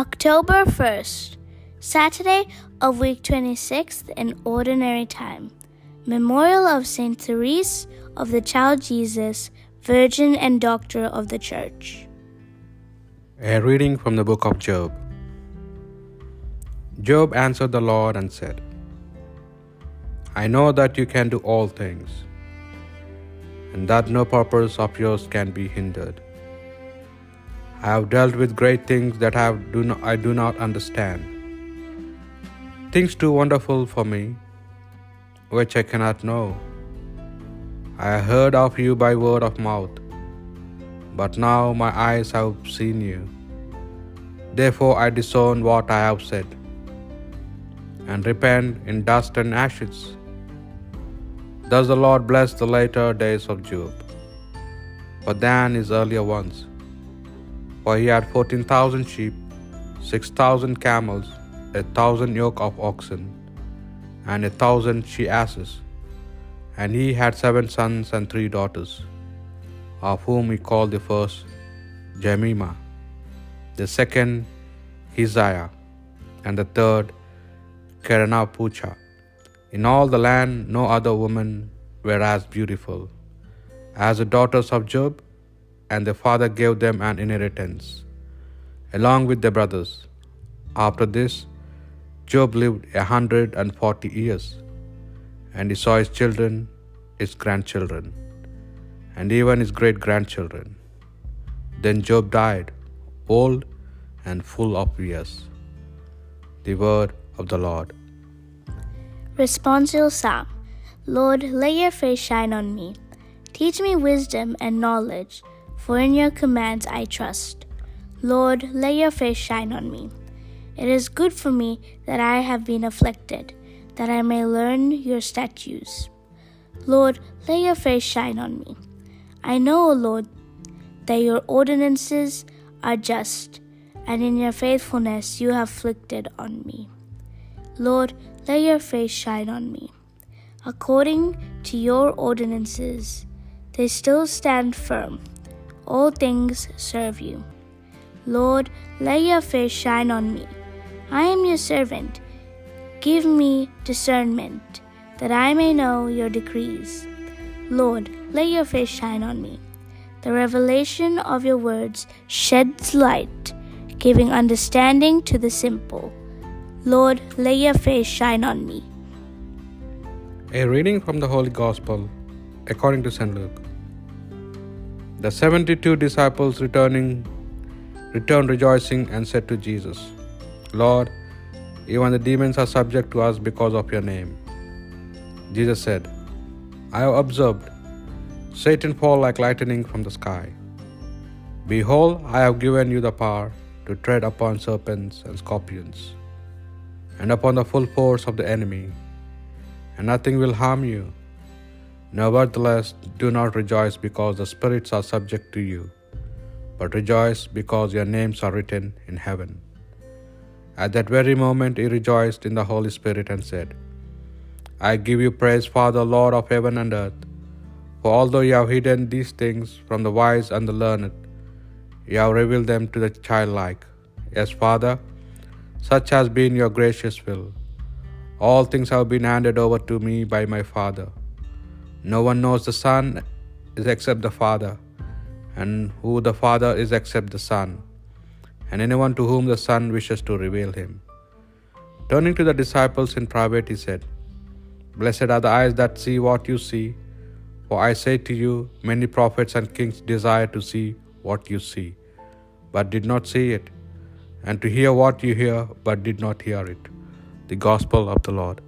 October 1st, Saturday of week 26th in Ordinary Time. Memorial of Saint Therese of the Child Jesus, Virgin and Doctor of the Church. A reading from the book of Job. Job answered the Lord and said, I know that you can do all things, and that no purpose of yours can be hindered. I have dealt with great things that I do not, I do not understand. Things too wonderful for me, which I cannot know. I heard of you by word of mouth, but now my eyes have seen you. Therefore I disown what I have said, and repent in dust and ashes. Thus the Lord bless the later days of Job, but than his earlier ones. For he had fourteen thousand sheep, six thousand camels, a thousand yoke of oxen, and a thousand she asses. And he had seven sons and three daughters, of whom he called the first Jemimah, the second Keziah, and the third Kerenapucha. In all the land no other women were as beautiful as the daughters of Job, and their father gave them an inheritance, along with their brothers. After this, Job lived a hundred and forty years, and he saw his children, his grandchildren, and even his great grandchildren. Then Job died, old and full of years. The word of the Lord. Responsorial Psalm Lord, let your face shine on me. Teach me wisdom and knowledge, for in your commands I trust. Lord, let your face shine on me. It is good for me that I have been afflicted, that I may learn your statutes. Lord, let your face shine on me. I know, O Lord, that your ordinances are just, and in your faithfulness you have afflicted on me. Lord, let your face shine on me. According to your ordinances, they still stand firm. All things serve you. Lord, let your face shine on me. I am your servant. Give me discernment, that I may know your decrees. Lord, let your face shine on me. The revelation of your words sheds light, giving understanding to the simple. Lord, let your face shine on me. A reading from the Holy Gospel according to St. Luke. The seventy two disciples returning returned rejoicing and said to Jesus, Lord, even the demons are subject to us because of your name. Jesus said, I have observed Satan fall like lightning from the sky. Behold, I have given you the power to tread upon serpents and scorpions, and upon the full force of the enemy, and nothing will harm you. Nevertheless, do not rejoice because the spirits are subject to you, but rejoice because your names are written in heaven. At that very moment, he rejoiced in the Holy Spirit and said, I give you praise, Father, Lord of heaven and earth, for although you have hidden these things from the wise and the learned, you have revealed them to the childlike. Yes, Father, such has been your gracious will. All things have been handed over to me by my Father. No one knows the Son except the Father, and who the Father is except the Son, and anyone to whom the Son wishes to reveal him. Turning to the disciples in private, he said, Blessed are the eyes that see what you see. For I say to you, many prophets and kings desire to see what you see, but did not see it, and to hear what you hear, but did not hear it. The Gospel of the Lord.